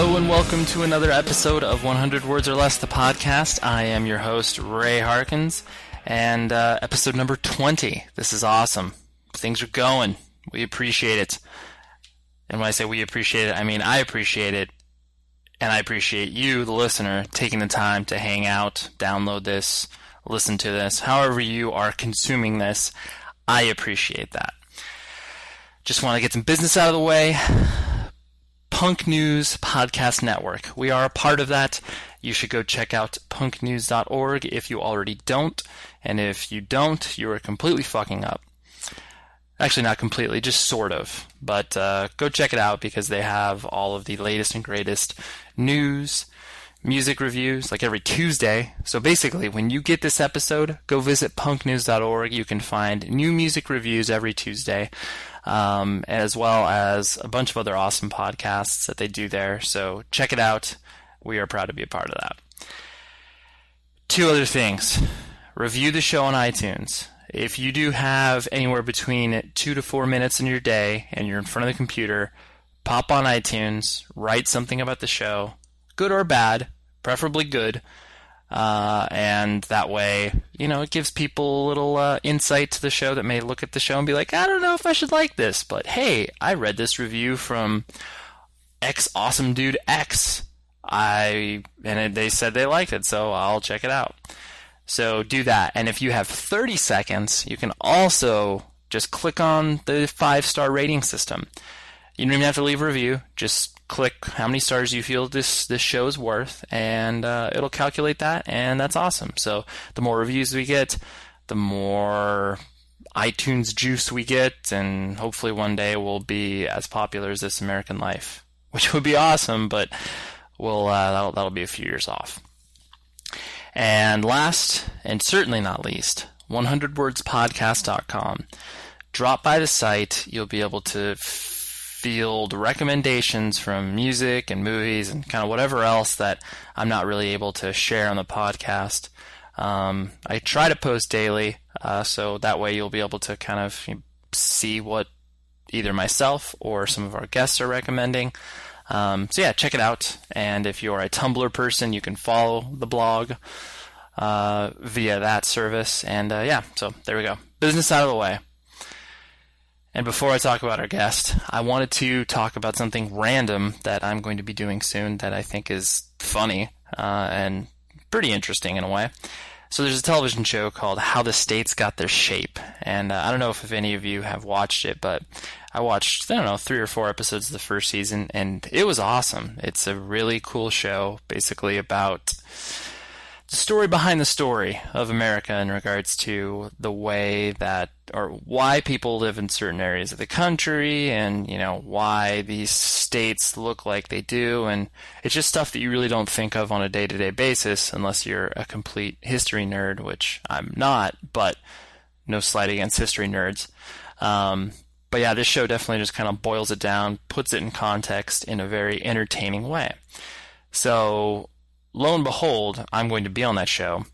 Hello and welcome to another episode of 100 Words or Less, the podcast. I am your host, Ray Harkins, and uh, episode number 20. This is awesome. Things are going. We appreciate it. And when I say we appreciate it, I mean I appreciate it. And I appreciate you, the listener, taking the time to hang out, download this, listen to this. However, you are consuming this, I appreciate that. Just want to get some business out of the way. Punk News Podcast Network. We are a part of that. You should go check out punknews.org if you already don't. And if you don't, you are completely fucking up. Actually, not completely, just sort of. But uh, go check it out because they have all of the latest and greatest news, music reviews, like every Tuesday. So basically, when you get this episode, go visit punknews.org. You can find new music reviews every Tuesday um, as well as a bunch of other awesome podcasts that they do there. So check it out. We are proud to be a part of that. Two other things review the show on iTunes. If you do have anywhere between two to four minutes in your day and you're in front of the computer, pop on iTunes, write something about the show, good or bad, preferably good, uh, and that way, you know, it gives people a little uh, insight to the show that may look at the show and be like, I don't know if I should like this, but hey, I read this review from X awesome dude X. I and they said they liked it, so I'll check it out. So do that, and if you have 30 seconds, you can also just click on the five star rating system. You don't even have to leave a review; just click how many stars you feel this this show is worth, and uh, it'll calculate that, and that's awesome. So the more reviews we get, the more iTunes juice we get, and hopefully one day we'll be as popular as This American Life, which would be awesome. But we'll uh, that'll that'll be a few years off. And last, and certainly not least, 100wordspodcast.com. Drop by the site. You'll be able to field recommendations from music and movies and kind of whatever else that I'm not really able to share on the podcast. Um, I try to post daily, uh, so that way you'll be able to kind of see what either myself or some of our guests are recommending. Um, so yeah, check it out. And if you're a Tumblr person, you can follow the blog uh, via that service. And uh, yeah, so there we go. Business out of the way. And before I talk about our guest, I wanted to talk about something random that I'm going to be doing soon that I think is funny uh, and pretty interesting in a way. So there's a television show called How the States Got Their Shape, and uh, I don't know if, if any of you have watched it, but I watched I don't know three or four episodes of the first season, and it was awesome. It's a really cool show, basically about the story behind the story of America in regards to the way that or why people live in certain areas of the country and you know why these states look like they do. And it's just stuff that you really don't think of on a day-to-day basis unless you're a complete history nerd which I'm not but no slight against history nerds. Um, but yeah this show definitely just kind of boils it down puts it in context in a very entertaining way. So lo and behold, I'm going to be on that show.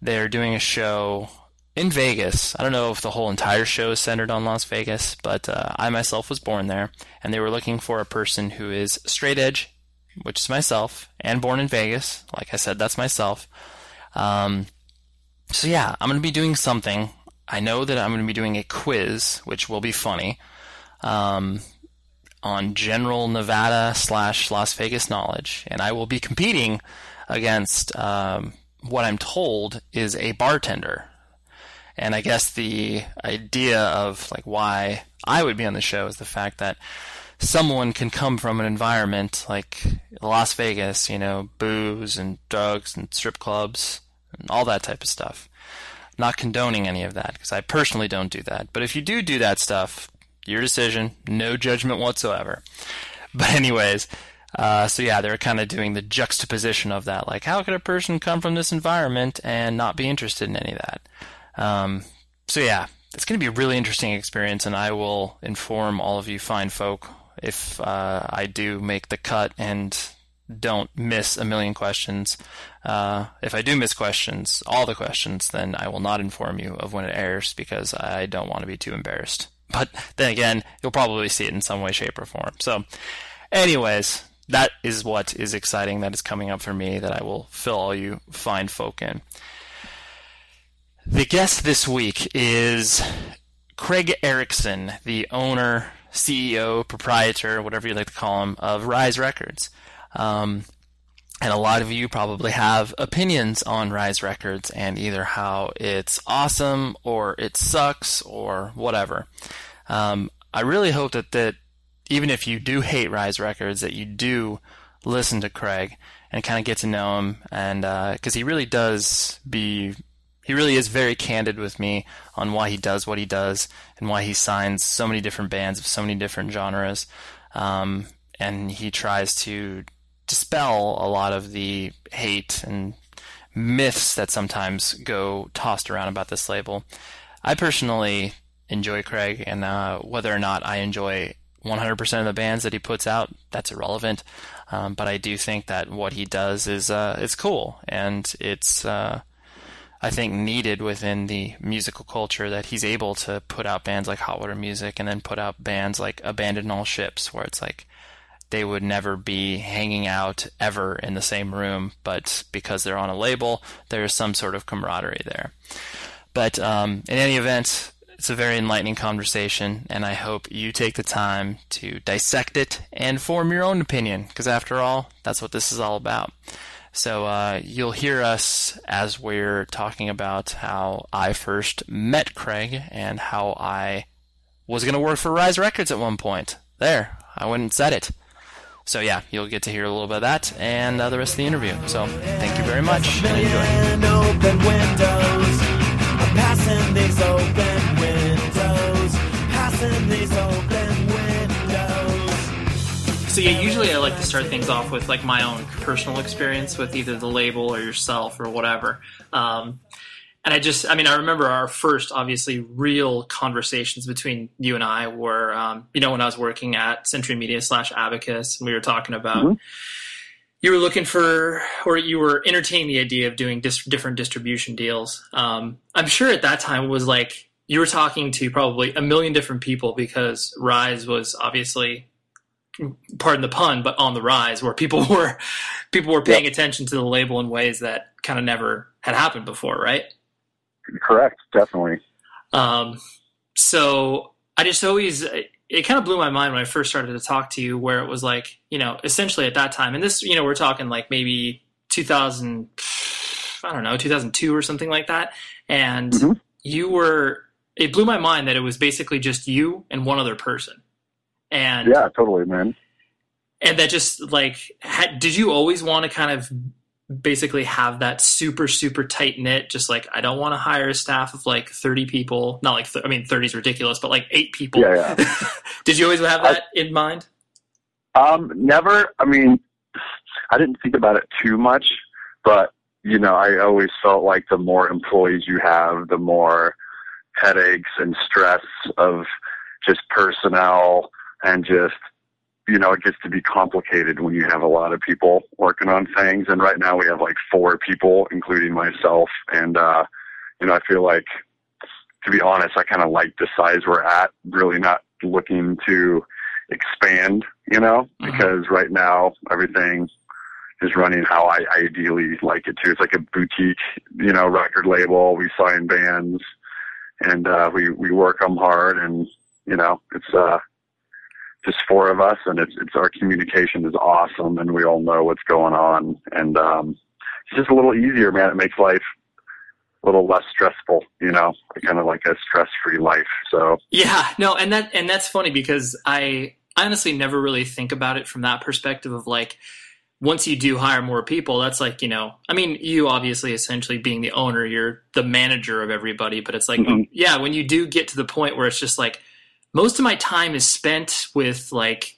They're doing a show in Vegas. I don't know if the whole entire show is centered on Las Vegas, but uh, I myself was born there, and they were looking for a person who is straight edge, which is myself, and born in Vegas. Like I said, that's myself. Um, so yeah, I'm going to be doing something. I know that I'm going to be doing a quiz, which will be funny. Um, on general Nevada slash Las Vegas knowledge, and I will be competing against um, what I'm told is a bartender. And I guess the idea of like why I would be on the show is the fact that someone can come from an environment like Las Vegas, you know, booze and drugs and strip clubs and all that type of stuff. Not condoning any of that because I personally don't do that. But if you do do that stuff, your decision, no judgment whatsoever. But anyways, uh, so yeah, they're kind of doing the juxtaposition of that. Like, how could a person come from this environment and not be interested in any of that? Um, so yeah, it's going to be a really interesting experience, and I will inform all of you fine folk if uh, I do make the cut and don't miss a million questions. Uh, if I do miss questions, all the questions, then I will not inform you of when it airs because I don't want to be too embarrassed. But then again, you'll probably see it in some way, shape, or form. So, anyways, that is what is exciting that is coming up for me that I will fill all you fine folk in. The guest this week is Craig Ericson, the owner, CEO, proprietor, whatever you like to call him, of Rise Records. Um, and a lot of you probably have opinions on Rise Records and either how it's awesome or it sucks or whatever. Um, I really hope that, that even if you do hate Rise Records, that you do listen to Craig and kind of get to know him, and because uh, he really does be, he really is very candid with me on why he does what he does and why he signs so many different bands of so many different genres, um, and he tries to dispel a lot of the hate and myths that sometimes go tossed around about this label. I personally enjoy Craig, and uh, whether or not I enjoy 100% of the bands that he puts out, that's irrelevant. Um, but I do think that what he does is uh, it's cool, and it's uh, I think needed within the musical culture that he's able to put out bands like Hot Water Music, and then put out bands like Abandon All Ships, where it's like they would never be hanging out ever in the same room, but because they're on a label, there's some sort of camaraderie there. But um, in any event, it's a very enlightening conversation, and I hope you take the time to dissect it and form your own opinion, because after all, that's what this is all about. So uh, you'll hear us as we're talking about how I first met Craig and how I was going to work for Rise Records at one point. There, I went and said it. So yeah, you'll get to hear a little bit of that and uh, the rest of the interview. So thank you very much and enjoy passing these open windows, passing these open windows. So yeah, usually I like to start things off with like my own personal experience with either the label or yourself or whatever. Um, and I just, I mean, I remember our first, obviously, real conversations between you and I were, um, you know, when I was working at Century Media slash Abacus, and we were talking about. Mm-hmm you were looking for or you were entertaining the idea of doing dis- different distribution deals um, i'm sure at that time it was like you were talking to probably a million different people because rise was obviously pardon the pun but on the rise where people were people were paying yep. attention to the label in ways that kind of never had happened before right correct definitely um, so i just always it kind of blew my mind when I first started to talk to you, where it was like, you know, essentially at that time, and this, you know, we're talking like maybe 2000, I don't know, 2002 or something like that. And mm-hmm. you were, it blew my mind that it was basically just you and one other person. And yeah, totally, man. And that just like, had, did you always want to kind of basically have that super super tight knit just like i don't want to hire a staff of like 30 people not like th- i mean 30 is ridiculous but like eight people yeah, yeah. did you always have that I, in mind um never i mean i didn't think about it too much but you know i always felt like the more employees you have the more headaches and stress of just personnel and just you know, it gets to be complicated when you have a lot of people working on things. And right now we have like four people, including myself. And, uh, you know, I feel like, to be honest, I kind of like the size we're at, really not looking to expand, you know, mm-hmm. because right now everything is running how I ideally like it to. It's like a boutique, you know, record label. We sign bands and, uh, we, we work them hard and, you know, it's, uh, just four of us, and it's it's our communication is awesome, and we all know what's going on, and um, it's just a little easier, man. It makes life a little less stressful, you know, kind of like a stress free life. So yeah, no, and that and that's funny because I honestly never really think about it from that perspective of like once you do hire more people, that's like, you know, I mean, you obviously essentially being the owner, you're the manager of everybody, but it's like, mm-hmm. yeah, when you do get to the point where it's just like, most of my time is spent with like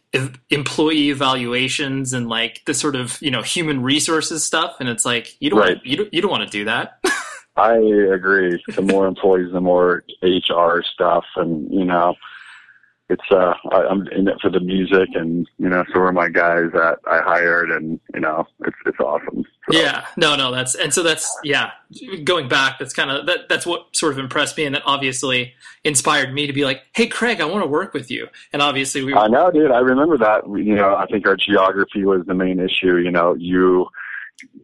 employee evaluations and like the sort of you know human resources stuff and it's like you don't right. want you don't, you don't want to do that i agree the more employees the more hr stuff and you know it's uh I, I'm in it for the music, and you know, so are my guys that I hired, and you know, it's it's awesome. So, Yeah, no, no, that's and so that's yeah. Going back, that's kind of that. That's what sort of impressed me, and that obviously inspired me to be like, "Hey, Craig, I want to work with you." And obviously, we I know, dude. I remember that. You know, I think our geography was the main issue. You know, you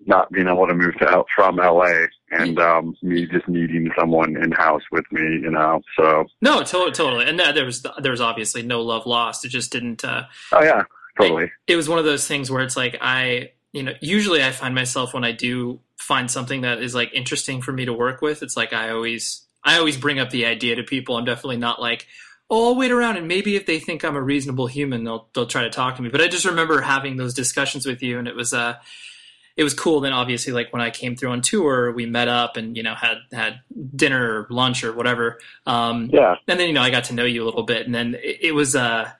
not being able to move to out from LA, and um, me just needing someone in house with me. You know, so no, to- totally. And uh, there was there was obviously no love lost. It just didn't. Uh, oh yeah, totally. it was one of those things where it's like I, you know, usually I find myself when I do find something that is like interesting for me to work with. It's like I always I always bring up the idea to people. I'm definitely not like. Oh, I'll wait around and maybe if they think I'm a reasonable human, they'll they'll try to talk to me. But I just remember having those discussions with you, and it was uh, it was cool. Then obviously, like when I came through on tour, we met up and you know had had dinner or lunch or whatever. Um, Yeah, and then you know I got to know you a little bit, and then it, it was uh,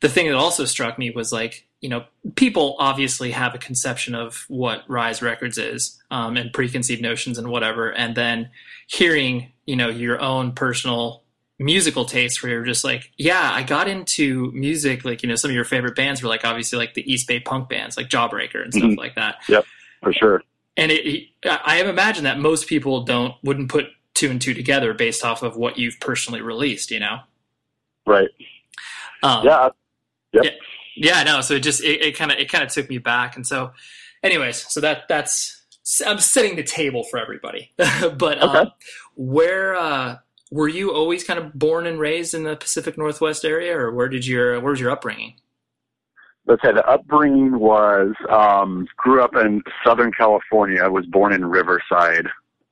the thing that also struck me was like you know people obviously have a conception of what Rise Records is um, and preconceived notions and whatever, and then hearing you know your own personal musical tastes where you're just like yeah i got into music like you know some of your favorite bands were like obviously like the east bay punk bands like jawbreaker and stuff Mhm. like that Yep, for sure. and it, I have imagined that most people don't wouldn't put two and two together based off of what you've personally released. You know, Right. um, Yeah. yeah, I know. So it just it kind of it kind of took me back, and so, anyways, so that that's I'm setting the table for everybody. but um, where uh, were you always kind of born and raised in the Pacific Northwest area, or where did your where was your upbringing? Let's say the upbringing was um, grew up in Southern California. I was born in Riverside.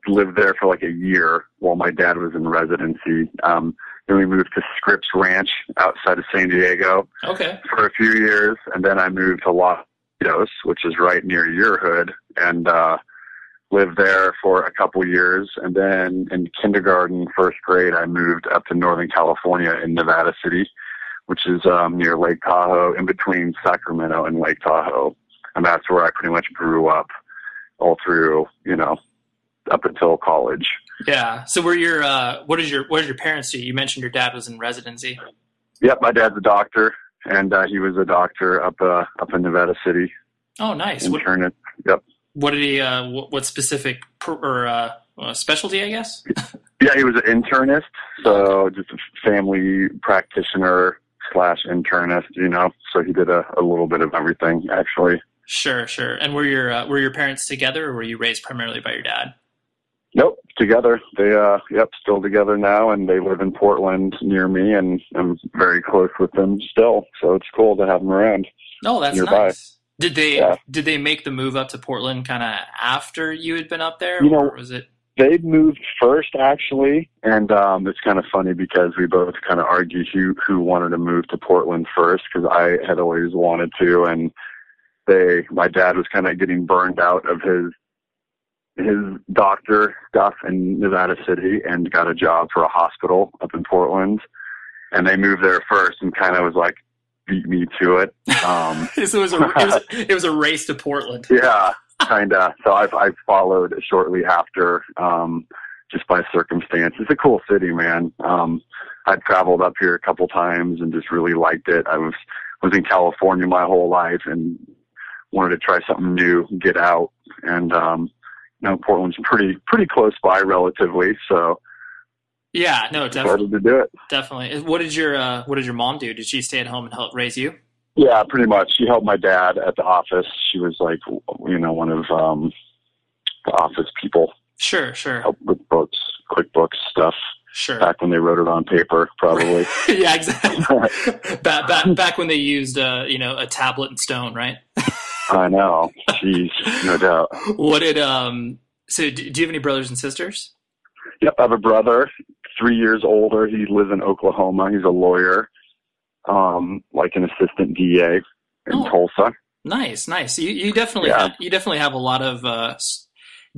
Lived there for like a year while my dad was in residency. Um, then we moved to Scripps Ranch outside of San Diego Okay, for a few years, and then I moved to Los Angeles, which is right near your hood, and uh, lived there for a couple years. And then in kindergarten, first grade, I moved up to Northern California in Nevada City, which is um, near Lake Tahoe, in between Sacramento and Lake Tahoe, and that's where I pretty much grew up all through, you know, up until college. yeah. So were your uh, what is your what did your parents do? You mentioned your dad was in residency. Yep, my dad's a doctor, and uh, he was a doctor up uh, up in Nevada City, Oh, nice. What, internist. Yep. What did he? Uh, what, what specific per, or uh, uh, specialty? I guess. Yeah, he was an internist, so just a family practitioner slash internist, you know. So he did a, a little bit of everything, actually. Sure, sure. And were your uh, were your parents together, or were you raised primarily by your dad? Nope, together. They, uh, yep, still together now, and they live in Portland near me, and I'm very close with them still. So it's cool to have them around. Oh, that's Nearby. nice. Did they Yeah. did they make the move up to Portland kind of after you had been up there, You know- or was it? They moved first, actually, and um, it's kind of funny because we both kind of argue who who wanted to move to Portland first because I had always wanted to, and they, my dad was kind of getting burned out of his his doctor stuff in Nevada City and got a job for a hospital up in Portland, and they moved there first and kind of was like beat me to it. Um, so it was a it was, it was a race to Portland. yeah, kind of. So I've I followed shortly after, um, just by circumstance. It's a cool city, man. Um, I've traveled up here a couple times and just really liked it. I was was in California my whole life and wanted to try something new, get out, and um, you know Portland's pretty pretty close by relatively, so Yeah, no, definitely, to do it. definitely. What did your uh, what did your mom do? Did she stay at home and help raise you? Yeah, pretty much. She helped my dad at the office. She was like, you know, one of um, the office people. Sure, sure, Help with books, QuickBooks stuff. sure. back when they wrote it on paper, probably. yeah, exactly. back, back back when they used uh, you know a tablet and stone, right? I know. Jeez, no doubt. What did um? So do, do you have any brothers and sisters? Yep, I have a brother, three years older. He lives in Oklahoma. He's a lawyer, um, like an assistant DA in Oh. Tulsa. Nice, nice. You you definitely Yeah. have, you definitely have a lot of uh,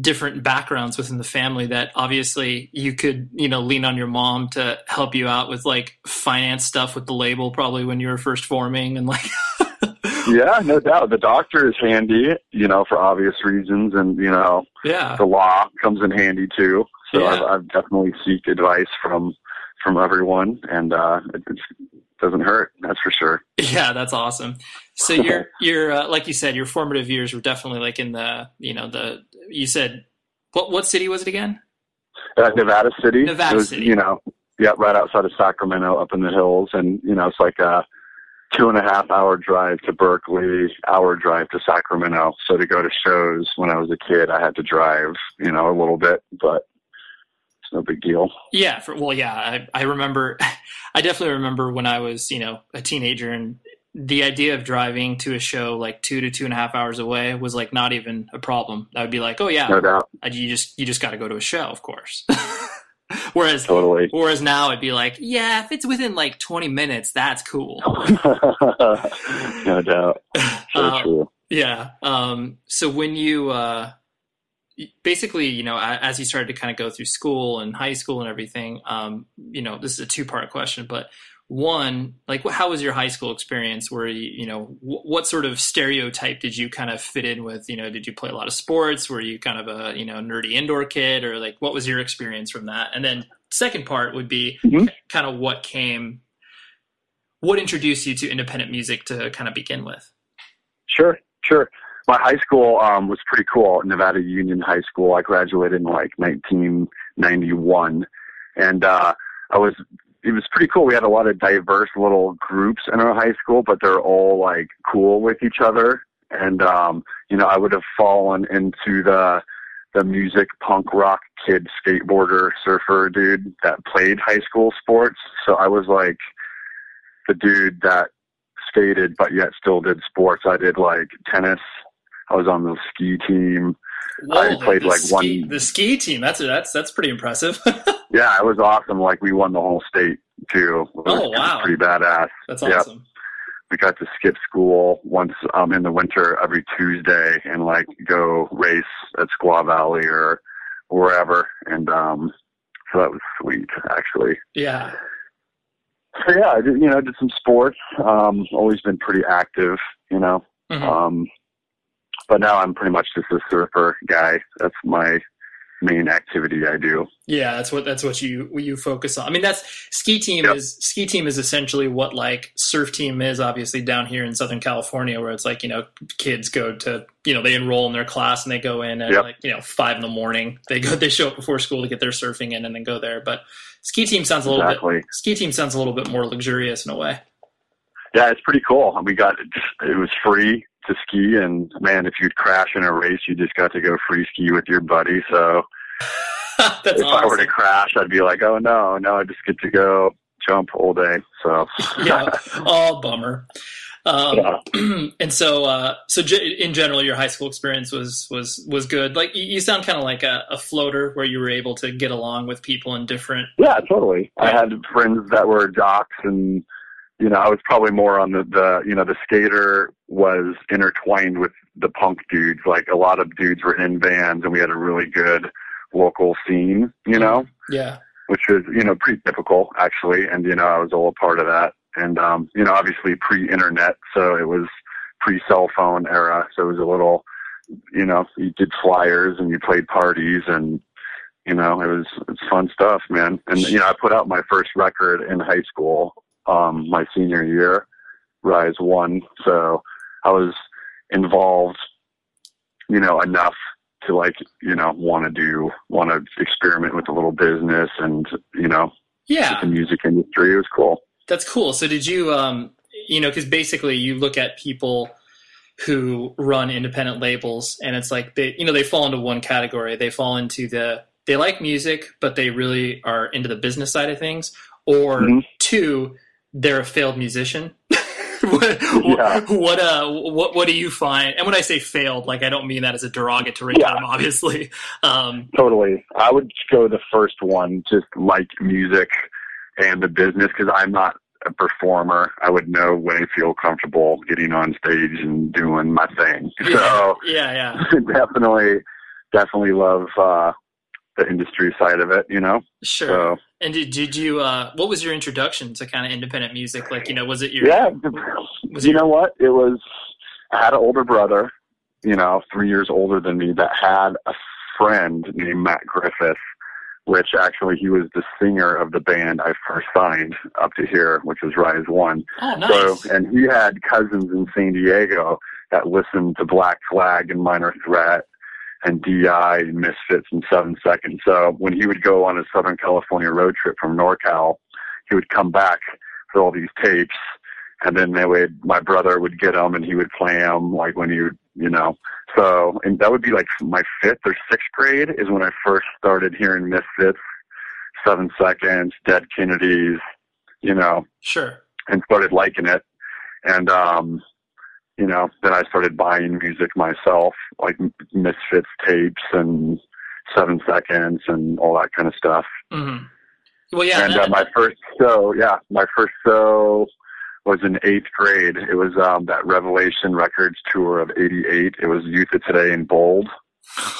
different backgrounds within the family that obviously you could you know lean on your mom to help you out with like finance stuff with the label probably when you were first forming and like Yeah, no doubt. The doctor is handy, you know, for obvious reasons, and you know, yeah the law comes in handy too. So Yeah. I've, I've definitely seek advice from from everyone, and uh, it it's doesn't hurt. That's for sure. Yeah, that's awesome. So you're you're uh, like you said, your formative years were definitely like in the you know the you said what what city was it again? Uh, Nevada City. Nevada was, City. You know, yeah, right outside of Sacramento, up in the hills, and you know, it's like a two and a half hour drive to Berkeley, hour drive to Sacramento. So to go to shows when I was a kid, I had to drive, you know, a little bit, but it's no big deal. Yeah, for, well, yeah, I, I remember, I definitely remember when I was, you know, a teenager and the idea of driving to a show like two to two and a half hours away was like not even a problem. I would be like, oh yeah, No doubt, you just you just got to go to a show, of course. whereas totally. whereas now it'd be like, yeah, if it's within like twenty minutes, that's cool. no doubt. So Uh, true. Yeah. Um, so when you uh, basically, you know, as you started to kind of go through school and high school and everything, um, you know, this is a two part question, but one, like, how was your high school experience? Where you, you know, wh- what sort of stereotype did you kind of fit in with? You know, did you play a lot of sports? Were you kind of a you know nerdy indoor kid, or like what was your experience from that? And then second part would be Mhm. kind of what came, what introduced you to independent music to kind of begin with. Sure, sure. My high school um, was pretty cool. Nevada Union High School. I graduated in like 1991, and uh, I was. It was pretty cool. We had a lot of diverse little groups in our high school, but they're all like cool with each other. And um, you know, I would have fallen into the the music punk rock kid skateboarder surfer dude that played high school sports. So I was like the dude that skated but yet still did sports. I did like tennis. I was on the ski team. I played, like, ski, one- the ski team. That's that's that's pretty impressive. Yeah, it was awesome. Like we won the whole state too. It Oh, wow. pretty badass. that's Yep. awesome. We got to skip school once um in the winter every Tuesday and like go race at Squaw Valley or wherever. And um so that was sweet actually. Yeah, So yeah, I did you know, did some sports. Um always been pretty active, you know. Mhm. Um, but now I'm pretty much just a surfer guy. That's my main activity I do. yeah. That's what that's what you you focus on. I mean, that's ski team Yep. is ski team is essentially what like surf team is. Obviously, down here in Southern California, where it's like you know kids go to you know they enroll in their class and they go in at Yep. like you know five in the morning. They go they show up before school to get their surfing in and then go there. But ski team sounds a little bit Exactly. ski team sounds a little bit more luxurious in a way. Yeah, it's pretty cool. We got it was free to ski, and man, if you'd crash in a race, you just got to go free ski with your buddy. So that's if I were to crash, I'd be like, oh no, no, I just get to go jump all day. So yeah. Oh, bummer. Um, Yeah. and so, uh, so ge- in general, your high school experience was was was good. Like you, you sound kind of like a, a floater, where you were able to get along with people in different. Yeah, totally. I had friends that were jocks and you know, I was probably more on the, the you know, the skater was intertwined with the punk dudes. Like a lot of dudes were in bands and we had a really good local scene, you know, Yeah, which was, you know, pretty typical actually. And, you know, I was all a part of that. And um, you know, obviously pre internet, so it was pre cell phone era. So it was a little you know, you did flyers and you played parties and you know, it was it's fun stuff, man. And you know, I put out my first record in high school, um, my senior year, Rise One. So I was involved, you know, enough to like, you know, want to do, want to experiment with a little business and, you know, yeah. the music industry. It was cool. That's cool. So did you, um, you know, because basically you look at people who run independent labels, and it's like they, you know, they fall into one category. They fall into the they like music, but they really are into the business side of things, or Mhm. two, they're a failed musician. what, Yeah. what uh what what do you find and when i say failed like i don't mean that as a derogatory Yeah. term obviously um Totally. I would go the first one, just like music and the business, because I'm not a performer. I would know when I feel comfortable getting on stage and doing my thing. So yeah yeah definitely, definitely love uh, the industry side of it. You know. sure So And did, did you uh what was your introduction to kind of independent music? Like, you know, was it your yeah, was you it know what? It was. I had an older brother, you know, three years older than me, that had a friend named Matt Griffith which actually he was the singer of the band I first signed up to here, which was Rise One. Oh, nice. So, and he had cousins in San Diego that listened to Black Flag and Minor Threat and DI Misfits and Seven Seconds. So when he would go on his Southern California road trip from NorCal, he would come back with all these tapes, and then they would my brother would get them and he would play them like when he would you know. So and that would be like my fifth or sixth grade is when I first started hearing Misfits, Seven Seconds, Dead Kennedys, you know, Sure. and started liking it. And um, you know, then I started buying music myself, like Misfits tapes and Seven Seconds and all that kind of stuff. hmm Well, yeah. and uh, my first show, yeah, my first show was in eighth grade. It was um, that Revelation Records tour of '88. It was Youth of Today in bold,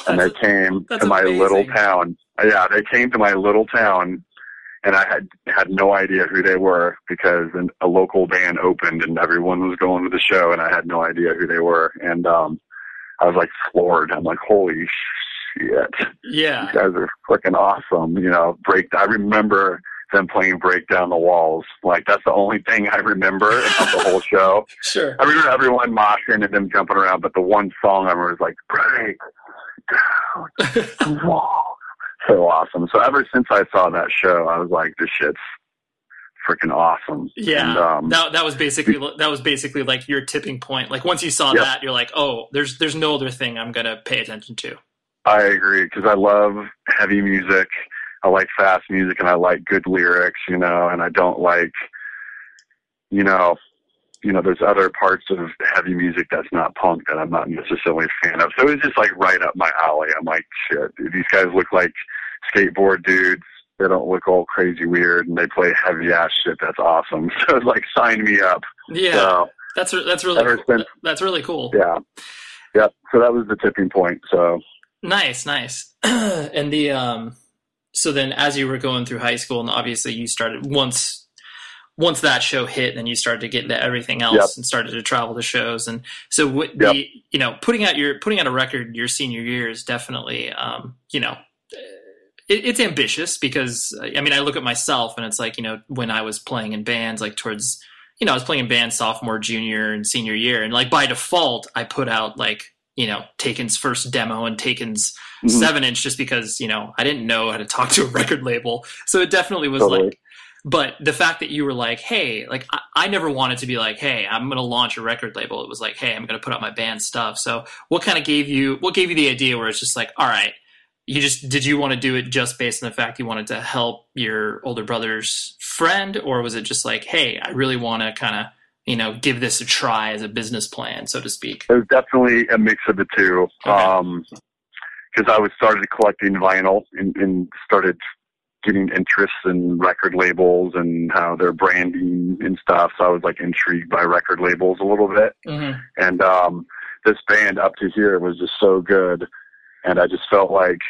and they came to my amazing. little town. Yeah, they came to my little town, and I had had no idea who they were because an, a local band opened and everyone was going to the show, and I had no idea who they were. And um, I was like floored. I'm like, holy shit, yeah. these guys are freaking awesome. You know, break. I remember them playing "Break Down the Walls." Like that's the only thing I remember about the whole show. Sure. I remember everyone moshing and them jumping around, but the one song I remember was like "Break Down the Wall." So awesome. So ever since I saw that show, I was like, "This shit's freaking awesome." Yeah, And, um, that that was basically that was basically like your tipping point. Like once you saw Yep. that, you're like, oh, there's there's no other thing I'm gonna pay attention to. I agree because I love heavy music. I like fast music and I like good lyrics, you know, and I don't like, you know, you know, there's other parts of heavy music that's not punk that I'm not necessarily a fan of. So it was just like right up my alley. I'm like, shit, dude, these guys look like skateboard dudes. They don't look all crazy weird and they play heavy ass shit. That's awesome. So it's like, sign me up. Yeah, So, that's that's really cool. since- that's really cool. yeah. Yep. So that was the tipping point. So Nice, nice. and the um so then as you were going through high school and obviously you started once once that show hit then you started to get into everything else Yep. and started to travel to shows and so what Yep. the you know putting out your putting out a record your senior year is definitely um you know it, it's ambitious because I mean I look at myself and it's like you know when I was playing in bands like towards you know I was playing in bands sophomore junior and senior year and like by default I put out like you know Taken's first demo and Taken's mhm, seven inch just because you know I didn't know how to talk to a record label. So it definitely was Totally. like. But the fact that you were like, hey, like I, I never wanted to be like, hey, I'm going to launch a record label. It was like, hey, I'm going to put out my band stuff. So what kind of gave you what gave you the idea where it's just like, all right, you just did you want to do it just based on the fact you wanted to help your older brother's friend, or was it just like, hey, I really want to kind of you know give this a try as a business plan, so to speak? It was definitely a mix of the two. Okay. Um 'cause because I was started collecting vinyl and, and started getting interests in record labels and how they're branding and stuff. So I was like intrigued by record labels a little bit. Mm-hmm. And um, this band up to here was just so good, and I just felt like,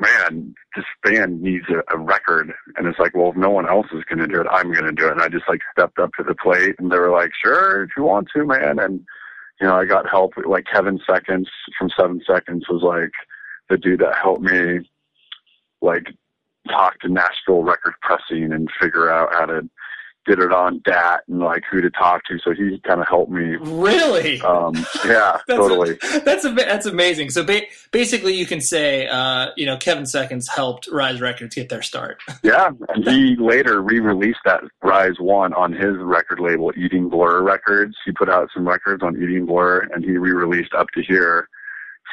man, this band needs a, a record. And it's like, well, if no one else is going to do it, I'm going to do it. And I just like stepped up to the plate, and they were like, sure, if you want to, man. And you know, I got help. Like Kevin Seconds from Seven Seconds was like the dude that helped me, like talk to Nashville record pressing and figure out how to get it on DAT and like who to talk to. So he kind of helped me Really? um, yeah, That's totally. that's a, that's amazing. So ba- basically, you can say, uh, you know, Kevin Seconds helped Rise Records get their start. Yeah, and he later re-released that Rise One on his record label, Eating Blur Records. He put out some records on Eating Blur, and he re-released Up to Here.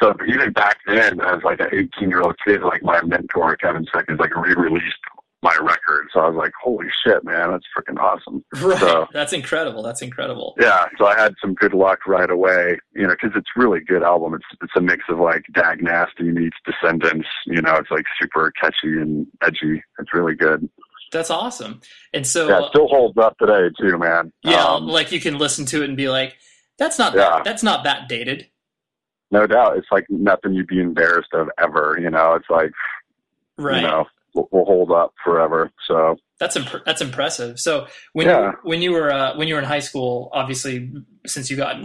So even back then, as like an 18-year-old kid, like my mentor Kevin Seconds, like re-released my record. So I was like, "Holy shit, man, that's freaking awesome!" Right. So- That's incredible. That's incredible. Yeah, so I had some good luck right away, you know, because it's really good album. It's it's a mix of like Dag Nasty meets Descendents. You know, it's like super catchy and edgy. It's really good. That's awesome. And so, Yeah, it still holds up today too, man. yeah, Um, like you can listen to it and be like, that's not Yeah. that, that's not that dated. No doubt, it's like nothing you'd be embarrassed of ever. You know, it's like Right. you know will, will hold up forever. So That's imp- that's impressive. So when Yeah. you, when you were uh, when you were in high school, obviously, since you got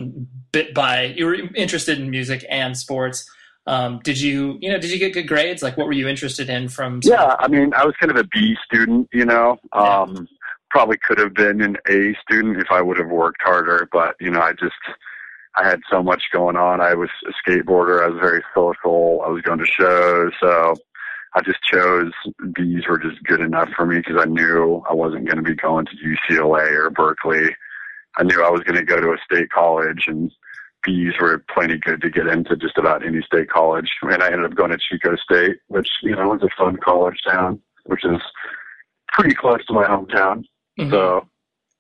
bit by you were interested in music and sports. Um, did you, you know, did you get good grades? Like, what were you interested in from? Yeah, I mean, I was kind of a B student, you know. Um, Probably could have been an A student if I would have worked harder, but you know, I just I had so much going on. I was a skateboarder. I was very social. I was going to shows, so I just chose B's were just good enough for me because I knew I wasn't going to be going to UCLA or Berkeley. I knew I was going to go to a state college, and B's were plenty good to get into just about any state college. And I ended up going to Chico State, which you know was a fun college town, which is pretty close to my hometown. Mhm. So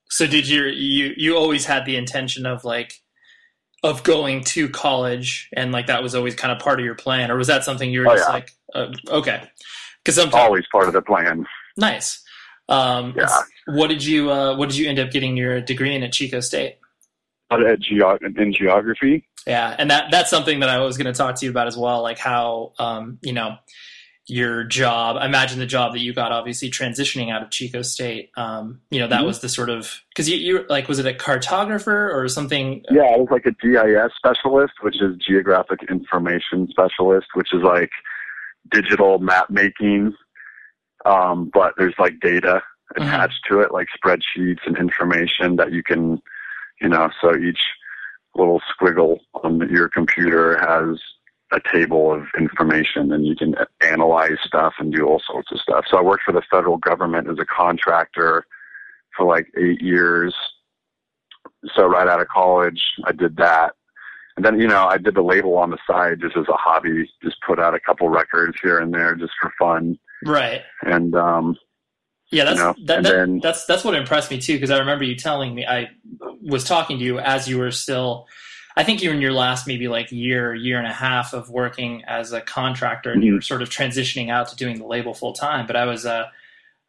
So did you you you always had the intention of like of going to college and like that was always kind of part of your plan or was that something you were Oh, just yeah. like uh, okay because sometimes always part of the plan. nice um Yeah. what did you uh what did you end up getting your degree in at chico state But at geo- in geography, yeah and that that's something that i was going to talk to you about as well like how um you know your job i imagine the job that you got obviously transitioning out of chico state um you know that Mhm. was the sort of because you, you like was it a cartographer or something yeah, I was like a GIS specialist, which is geographic information specialist, which is like digital map making. Um, but there's like data Mhm. attached to it, like spreadsheets and information that you can, you know, so each little squiggle on your computer has a table of information and you can analyze stuff and do all sorts of stuff. So I worked for the federal government as a contractor for like eight years. So right out of college, I did that. And then, you know, I did the label on the side just as a hobby, just put out a couple records here and there just for fun. right And, um, Yeah, that's you know, that, that- then- that's that's what impressed me too. Because I remember you telling me I was talking to you as you were still. I think you were in your last maybe like year, year and a half of working as a contractor, and you Mm-hmm. were sort of transitioning out to doing the label full time. But I was uh,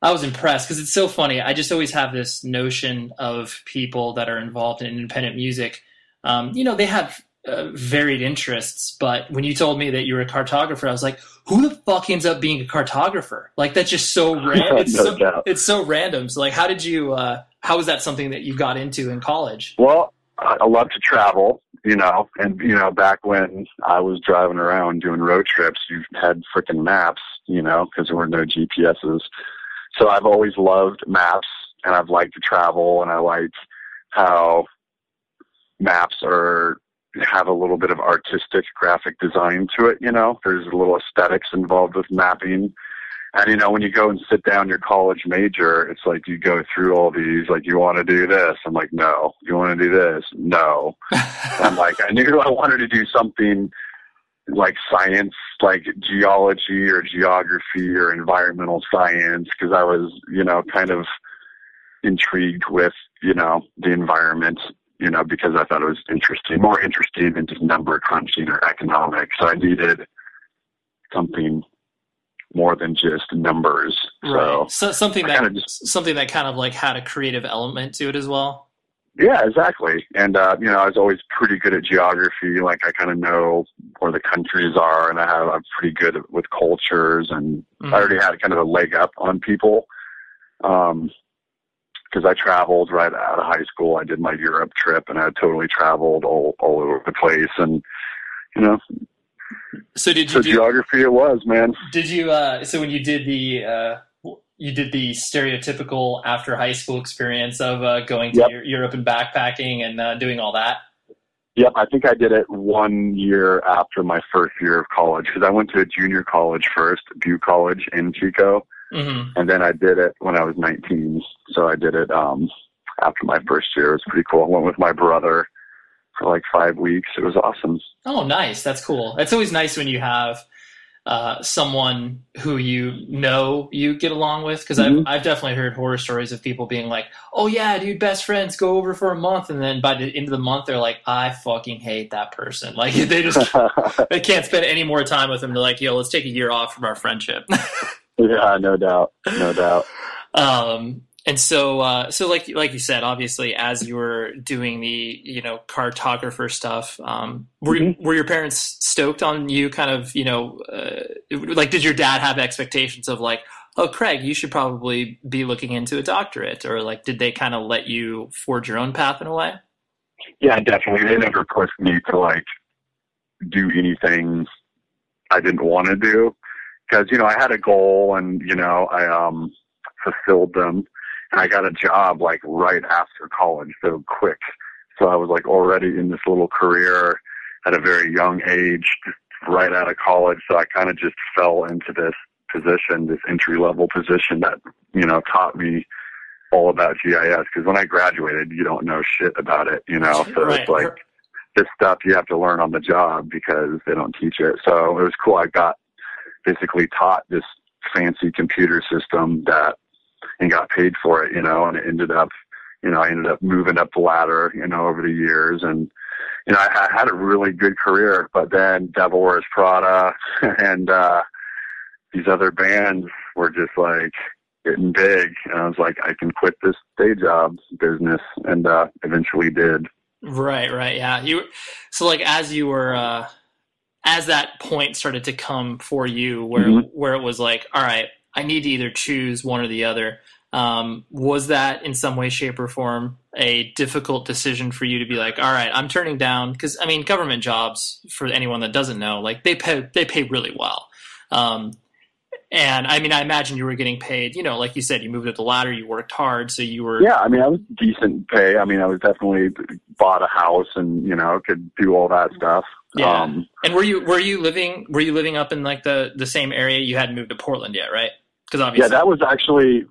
I was impressed because it's so funny. I just always have this notion of people that are involved in independent music. Um, you know, they have uh, varied interests, but when you told me that you were a cartographer, I was like, who the fuck ends up being a cartographer? Like that's just so random. It's No so, doubt. it's so random. So like, how did you? Uh, how was that something that you got into in college? Well, I love to travel, you know, and you know, back when I was driving around doing road trips, you had freaking maps, you know, because there were no GPSs. So I've always loved maps, and I've liked to travel, and I like how maps are have a little bit of artistic graphic design to it. You know, there's a little aesthetics involved with mapping. And you know, when you go and sit down your college major, it's like you go through all these, like you want to do this. I'm like, no. You want to do this? No. I'm like, I knew I wanted to do something like science, like geology or geography or environmental science, because I was, you know, kind of intrigued with, you know, the environment, you know, because I thought it was interesting, more interesting than just number crunching or economics. So I needed something more than just numbers. So right. So something I that just- something that kind of like had a creative element to it as well. Yeah, exactly. And uh, you know, I was always pretty good at geography. Like I kind of know where the countries are, and I have I'm pretty good with cultures, and Mhm. I already had kind of a leg up on people. Um, because I traveled right out of high school. I did my Europe trip, and I totally traveled all all over the place. And you know, So did you so do? geography it was, man. Did you? Uh, so when you did the uh, you did the stereotypical after high school experience of uh, going to Yep. Europe and backpacking and uh, doing all that. Yep, I think I did it one year after my first year of college because I went to a junior college first, Butte College in Chico. hmm and then I did it when I was 19. So I did it um, after my first year. It was pretty cool. I went with my brother for like five weeks. It was awesome. Oh, nice. That's cool. It's always nice when you have uh, someone who you know you get along with. Because Mhm. I've, I've definitely heard horror stories of people being like, oh, yeah, dude, best friends go over for a month. And then by the end of the month, they're like, I fucking hate that person. Like, they just they can't spend any more time with them. They're like, yo, let's take a year off from our friendship. yeah, no doubt, no doubt. um, and so, uh, so like like you said, obviously, as you were doing the you know cartographer stuff, um, were were your parents stoked on you? Kind of, you know, uh, like did your dad have expectations of like, oh, Craig, you should probably be looking into a doctorate, or like, did they kind of let you forge your own path in a way? Yeah, definitely. They never pushed me to like do anything I didn't want to do because you know I had a goal and you know I um fulfilled them and I got a job like right after college so quick so I was like already in this little career at a very young age right out of college so I kind of just fell into this position this entry level position that you know taught me all about GIS because when I graduated you don't know shit about it you know so Right. it's like this stuff you have to learn on the job because they don't teach it. So it was cool. I got basically taught this fancy computer system that and got paid for it, you know, and it ended up, you know, I ended up moving up the ladder, you know, over the years and you know, I, I had a really good career, but then Devil Wears Prada and uh these other bands were just like getting big and I was like, I can quit this day job business and uh eventually did. Right, right, yeah. You so like as you were uh as that point started to come for you where Mhm. where it was like, all right, I need to either choose one or the other. Um, was that in some way, shape, or form a difficult decision for you to be like, all right, I'm turning down because I mean, government jobs for anyone that doesn't know, like they pay they pay really well. Um, and I mean, I imagine you were getting paid. You know, like you said, you moved up the ladder, you worked hard, so you were Yeah, I mean, I was decent pay. I mean, I was definitely bought a house and you know could do all that stuff. Yeah. Um, And were you were you living were you living up in like the the same area? You hadn't moved to Portland yet, right? Because yeah, that was actually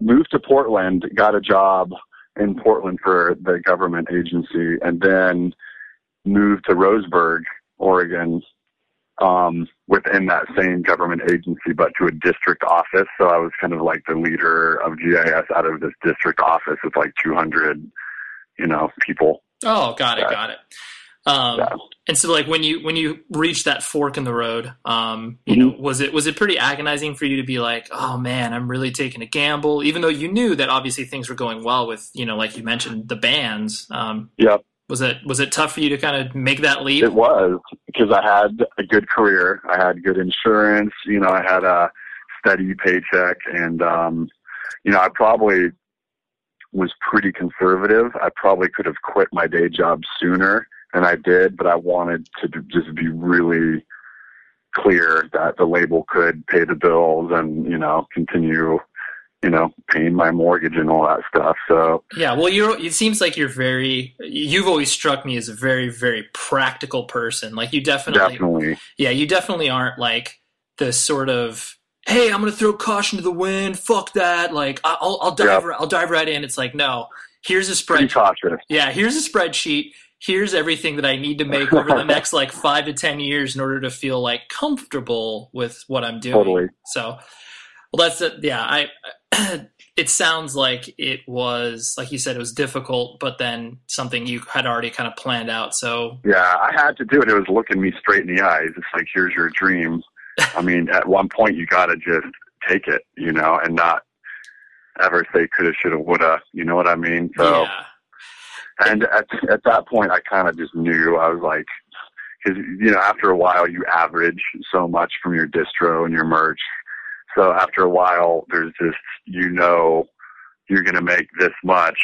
moved to Portland, got a job in Portland for the government agency, and then moved to Roseburg, Oregon, um, within that same government agency, but to a district office. So I was kind of like the leader of GIS out of this district office with like 200, you know, people. oh, got it, Yeah. got it. Um, Yeah. And so, like when you when you reach that fork in the road, um, you Mm-hmm. know, was it was it pretty agonizing for you to be like, oh man, I'm really taking a gamble, even though you knew that obviously things were going well with you know, like you mentioned, the bands. Um, Yep. was it was it tough for you to kind of make that leap? It was because I had a good career. I had good insurance. You know, I had a steady paycheck, and um, you know, I probably was pretty conservative. I probably could have quit my day job sooner than I did, but I wanted to just be really clear that the label could pay the bills and you know continue you know paying my mortgage and all that stuff so Yeah, well, you're. It seems like you're very. You've always struck me as a very, very practical person. Like you definitely, definitely yeah, you definitely aren't like the sort of, hey, I'm gonna throw caution to the wind. Fuck that. Like I'll, I'll dive, ri- I'll dive right in. It's like no, here's a spreadsheet. Yeah, here's a spreadsheet. Here's everything that I need to make over the next like five to ten years in order to feel like comfortable with what I'm doing. Totally. So, well, that's it. Yeah, I. It sounds like it was, like you said, it was difficult, but then something you had already kind of planned out. So, Yeah, I had to do it. It was looking me straight in the eyes. It's like, here's your dream. I mean, at one point, you got to just take it, you know, and not ever say coulda, shoulda, woulda. You know what I mean? So, yeah, and at at that point, I kind of just knew. I was like, because you know, after a while, you average so much from your distro and your merch. So after a while, there's just you know, you're gonna make this much,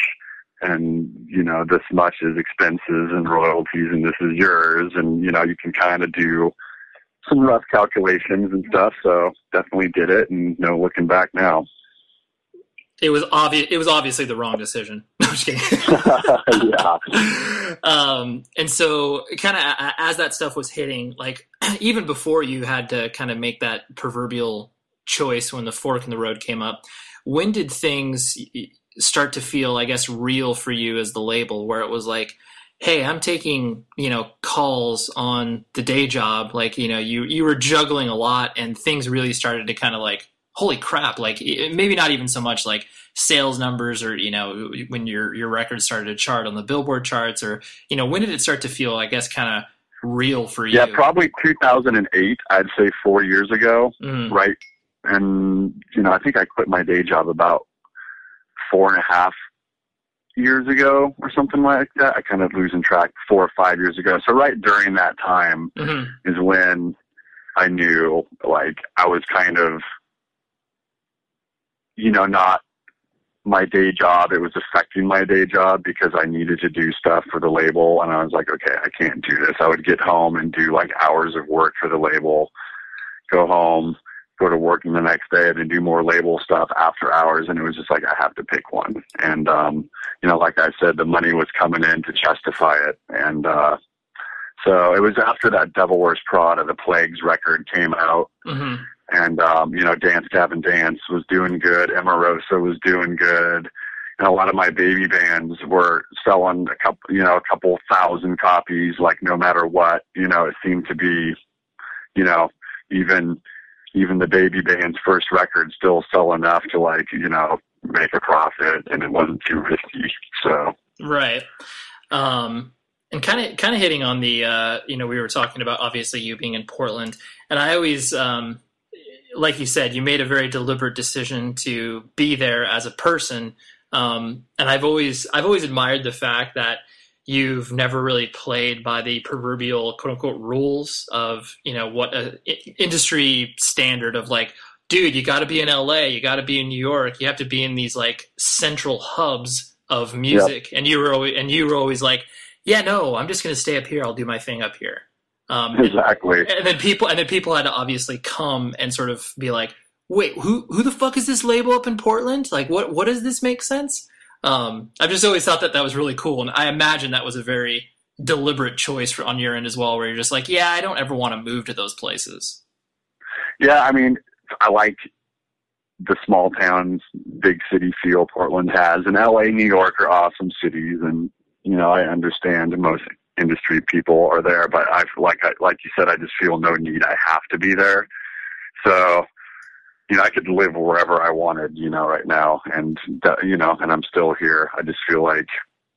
and you know this much is expenses and royalties, and this is yours, and you know you can kind of do some rough calculations and stuff. So definitely did it, and no looking back now. It was obvious. It was obviously the wrong decision. No, I'm just kidding. yeah. um, and so kind of as that stuff was hitting, like even before you had to kind of make that proverbial choice when the fork in the road came up, when did things start to feel, I guess, real for you as the label, where it was like, hey, I'm taking, you know, calls on the day job. Like, you know, you, you were juggling a lot and things really started to kind of like, holy crap, like maybe not even so much like sales numbers or, you know, when your, your record started to chart on the billboard charts or, you know, when did it start to feel, I guess, kind of real for you? Yeah, probably 2008. I'd say four years ago, Mhm. right? And you know, I think I quit my day job about four and a half years ago or something like that. I kind of losing track. Four or five years ago. So right during that time Mhm. is when I knew, like, I was kind of, you know, not my day job. It was affecting my day job because I needed to do stuff for the label. And I was like, okay, I can't do this. I would get home and do like hours of work for the label go home, go to work the next day, and then do more label stuff after hours. And it was just like I have to pick one. And um, you know, like I said, the money was coming in to justify it. And uh, so it was after that Devil Wears Prada, the Plagues record came out. Mm-hmm. And um, you know, Dance Gavin Dance was doing good. Emarosa was doing good and a lot of my baby bands were selling a couple, you know, a couple thousand copies, like no matter what, you know, it seemed to be, you know, even, even the baby band's first record still sell enough to like, you know, make a profit and it wasn't too risky. So. Right. Um, and kind of, kind of hitting on the, uh, you know, we were talking about obviously you being in Portland and I always, um, like you said, you made a very deliberate decision to be there as a person. Um, and I've always I've always admired the fact that you've never really played by the proverbial quote unquote rules of you know what a industry standard of like dude you got to be in LA you got to be in New York you have to be in these like central hubs of music. Yep. and you were always, and you were always like yeah no I'm just going to stay up here I'll do my thing up here um, exactly and, and then people and then people had to obviously come and sort of be like wait, who who the fuck is this label up in Portland? Like, what what does this make sense? Um, I've just always thought that that was really cool, and I imagine that was a very deliberate choice for, on your end as well, where you're just like, yeah, I don't ever want to move to those places. Yeah, I mean, I like the small towns, big city feel Portland has, and LA, New York are awesome cities, and you know, I understand most industry people are there, but I like I, like you said, I just feel no need. I have to be there. So you know, I could live wherever I wanted, you know, right now. And, you know, and I'm still here. I just feel like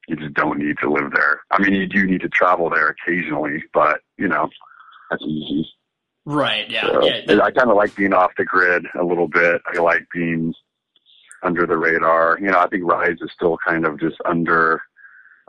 you just don't need to live there. I mean, you do need to travel there occasionally, but, you know, that's easy. Right. Yeah. So, yeah. I kind of like being off the grid a little bit. I like being under the radar. You know, I think Rise is still kind of just under,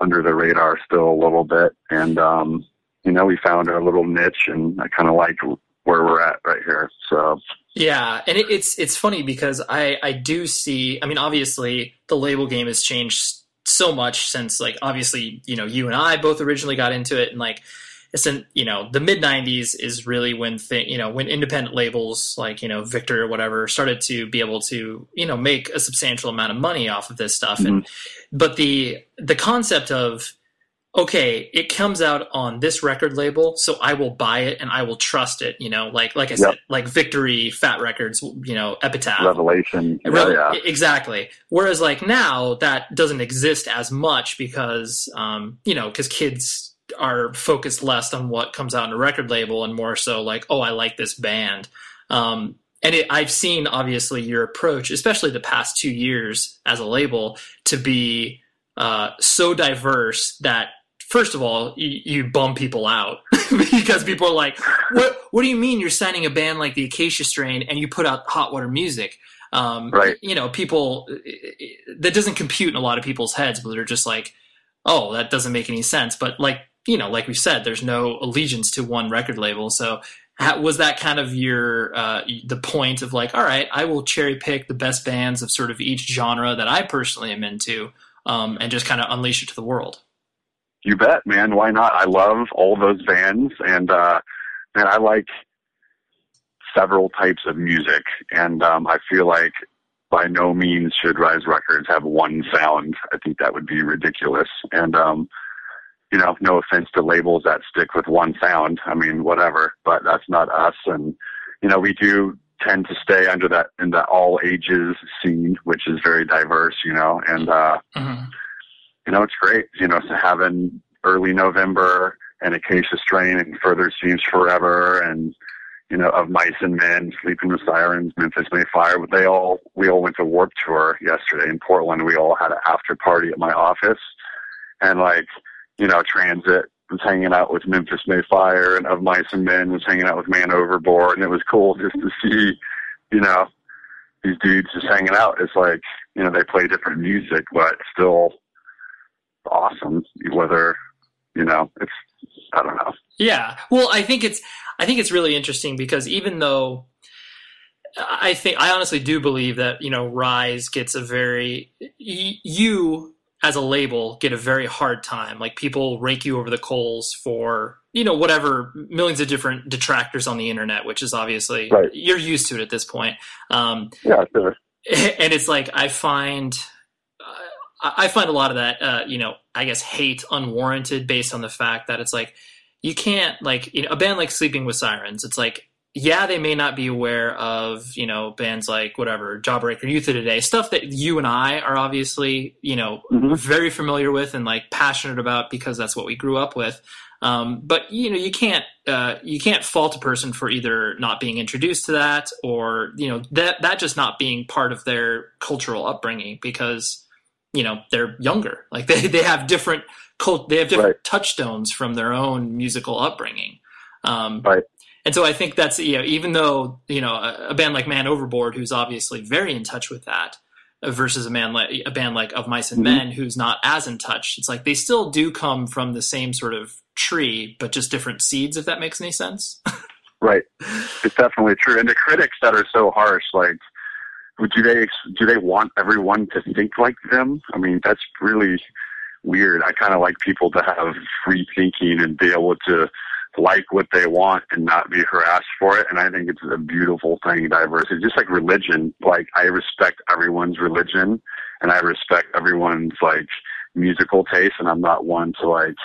under the radar still a little bit. And, um, you know, we found our little niche and I kind of like where we're at right here. So yeah, and it, it's it's funny because I I do see. I mean, obviously the label game has changed so much since like obviously you know you and I both originally got into it and like it's in you know the mid 90s is really when thing you know when independent labels like you know Victor or whatever started to be able to you know make a substantial amount of money off of this stuff mm-hmm. and but the the concept of okay, it comes out on this record label, so I will buy it and I will trust it. You know, like like I said, like Victory, Fat Wreck Chords, you know, Epitaph, Revelation, Re- yeah, exactly. Whereas like now that doesn't exist as much because um, you know because kids are focused less on what comes out in a record label and more so like oh I like this band. Um, and it, I've seen obviously your approach, especially the past two years as a label, to be uh, so diverse that first of all, you, you bum people out because people are like, "What? What do you mean you're signing a band like the Acacia Strain and you put out hot water music?" Um, right. You know, people that doesn't compute in a lot of people's heads, but they're just like, "Oh, that doesn't make any sense." But like you know, like we said, there's no allegiance to one record label, so. was that kind of your uh, the point of like, all right, I will cherry pick the best bands of sort of each genre that I personally am into, um, and just kind of unleash it to the world? You bet, man. Why not? I love all those bands, and uh, and I like several types of music, and um, I feel like by no means should Rise Records have one sound. I think that would be ridiculous. And um, you know, no offense to labels that stick with one sound. I mean, whatever, but that's not us. And you know, we do tend to stay under that in the all ages scene, which is very diverse. You know, and uh, mm-hmm you know, it's great, you know, to having early November and Acacia Strain and Further Seems Forever and, you know, of Mice and Men, Sleeping with Sirens, Memphis May Fire. They all, we all went to Warped Tour yesterday in Portland. We all had an after party at my office and like, you know, Transit was hanging out with Memphis May Fire and of Mice and Men was hanging out with Man Overboard. And it was cool just to see, you know, these dudes just hanging out. It's like, you know, they play different music, but still awesome. Whether you know, it's I don't know. Yeah, well, I think it's I think it's really interesting because even though I think I honestly do believe that you know Rise gets a very you as a label get a very hard time. Like people rake you over the coals for you know whatever millions of different detractors on the internet, which is obviously Right. you're used to it at this point. Um, Yeah, sure. and it's like I find uh, I find a lot of that uh, you know I guess hate unwarranted based on the fact that it's like you can't like you know a band like Sleeping with Sirens. It's like yeah they may not be aware of you know bands like whatever Jawbreaker, Youth of Today, stuff that you and I are obviously you know Mhm. very familiar with and like passionate about because that's what we grew up with. Um, but you know, you can't uh, you can't fault a person for either not being introduced to that or you know that that just not being part of their cultural upbringing because you know they're younger. Like they they have different cult they have different Right. touchstones from their own musical upbringing. Um, Right. And so I think that's you know even though you know a, a band like Man Overboard who's obviously very in touch with that uh, versus a man like a band like Of Mice and Mhm. Men who's not as in touch. It's like they still do come from the same sort of tree, but just different seeds. If that makes any sense. Right. It's definitely true. And the critics that are so harsh, like, do they do they want everyone to think like them? I mean, that's really weird. I kind of like people to have free thinking and be able to like what they want and not be harassed for it. And I think it's a beautiful thing, diversity. Just like religion. Like, I respect everyone's religion and I respect everyone's like musical taste, and I'm not one to like,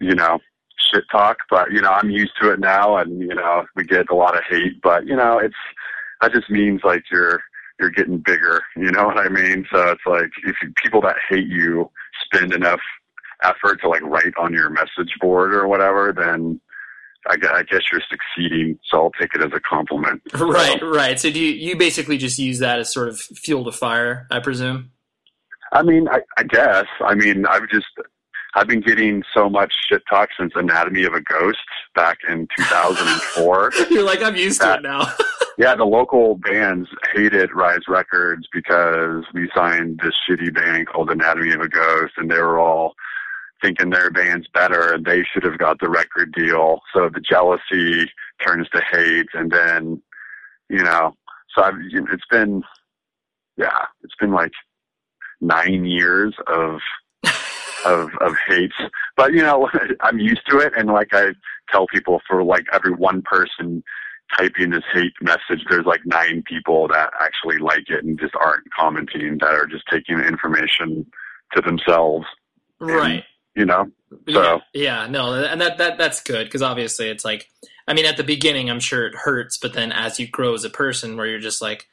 you know, shit talk, but you know, I'm used to it now and you know, we get a lot of hate, but you know, it's that just means like you're you're getting bigger, you know what I mean? So it's like if you, people that hate you spend enough effort to like write on your message board or whatever, then I I guess you're succeeding. So I'll take it as a compliment. So, right, right. So do you you basically just use that as sort of fuel to fire? I presume. I mean, I, I guess. I mean, I've just I've been getting so much shit talk since Anatomy of a Ghost back in 2004. You're like I'm used to it now. Yeah, the local bands hated Rise Records because we signed this shitty band called Anatomy of a Ghost, and they were all thinking their band's better and they should have got the record deal. So the jealousy turns to hate, and then you know, so I've it's been yeah, it's been like nine years of of of hate. But you know, I'm used to it, and like I tell people, for like every one person typing this hate message, there's like nine people that actually like it and just aren't commenting, that are just taking the information to themselves. right. You know, yeah, yeah, no, and that that that's good because obviously it's like, I mean, at the beginning, I'm sure it hurts, but then as you grow as a person, where you're just like,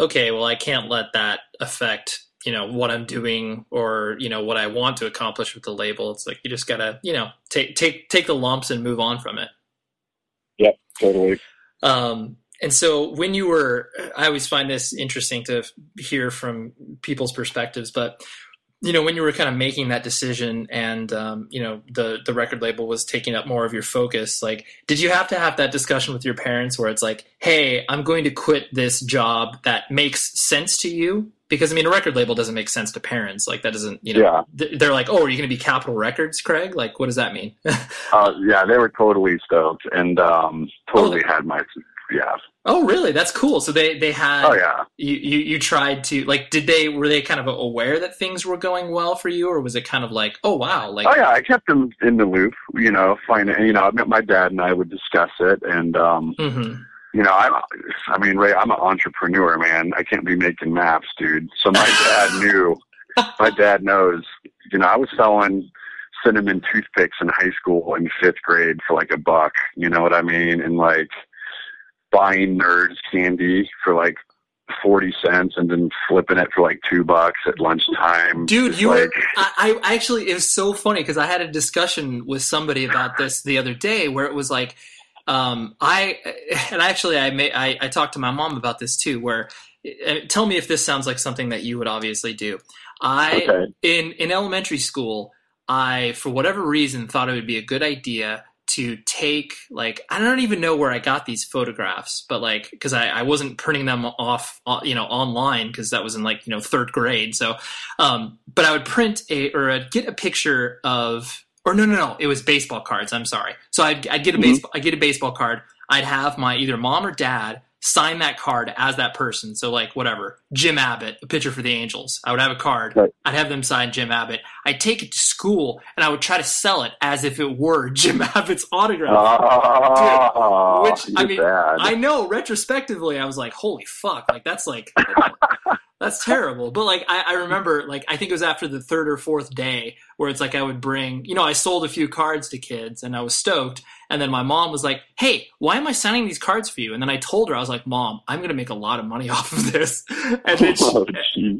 okay, well, I can't let that affect you know what I'm doing or you know what I want to accomplish with the label. It's like you just gotta you know take take take the lumps and move on from it. Yep, totally. Um, and so when you were, I always find this interesting to hear from people's perspectives, but you know, when you were kind of making that decision and, um, you know, the, the record label was taking up more of your focus, like, did you have to have that discussion with your parents where it's like, Hey, I'm going to quit this job that makes sense to you? Because I mean, a record label doesn't make sense to parents. Like that doesn't, you know, Yeah. th- they're like, Oh, are you going to be Capitol Records, Craig? Like, what does that mean? Uh, yeah, they were totally stoked and um, totally had my yeah. oh, really? That's cool. So they, they had, Oh yeah. you, you you tried to like did they were they kind of aware that things were going well for you or was it kind of like oh wow like Oh yeah, I kept them in the loop. You know, find you know, I met my dad and I would discuss it, and um, mhm. you know, I'm, I mean, Ray, I'm an entrepreneur, man. I can't be making maps, dude. So my dad knew. My dad knows. You know, I was selling cinnamon toothpicks in high school in fifth grade for like a buck. You know what I mean? And like buying nerds candy for like forty cents, and then flipping it for like two bucks at lunchtime. dude you were like, I, I actually it was so funny because i had a discussion with somebody about this the other day where it was like um i and actually i may i, I talked to my mom about this too where uh, tell me if this sounds like something that you would obviously do i okay, in in elementary school, I for whatever reason thought it would be a good idea to take like I don't even know where I got these photographs, but like because I, I wasn't printing them off you know online because that was in like you know third grade. So, um, but I would print a or I'd get a picture of or no no no it was baseball cards. I'm sorry. So I'd, I'd get a Mhm. baseball I get a baseball card. I'd have my either mom or dad sign that card as that person. So like whatever, Jim Abbott, a pitcher for the Angels. I would have a card. Right. I'd have them sign Jim Abbott. I'd take it to school and I would try to sell it as if it were Jim Abbott's autograph. Oh, which I mean, bad. I know retrospectively, I was like, "Holy fuck!" Like that's like that's terrible. But like I, I remember, like I think it was after the third or fourth day where it's like I would bring, you know, I sold a few cards to kids and I was stoked. And then my mom was like, "Hey, why am I signing these cards for you?" And then I told her, I was like, "Mom, I'm gonna make a lot of money off of this." And then she, oh,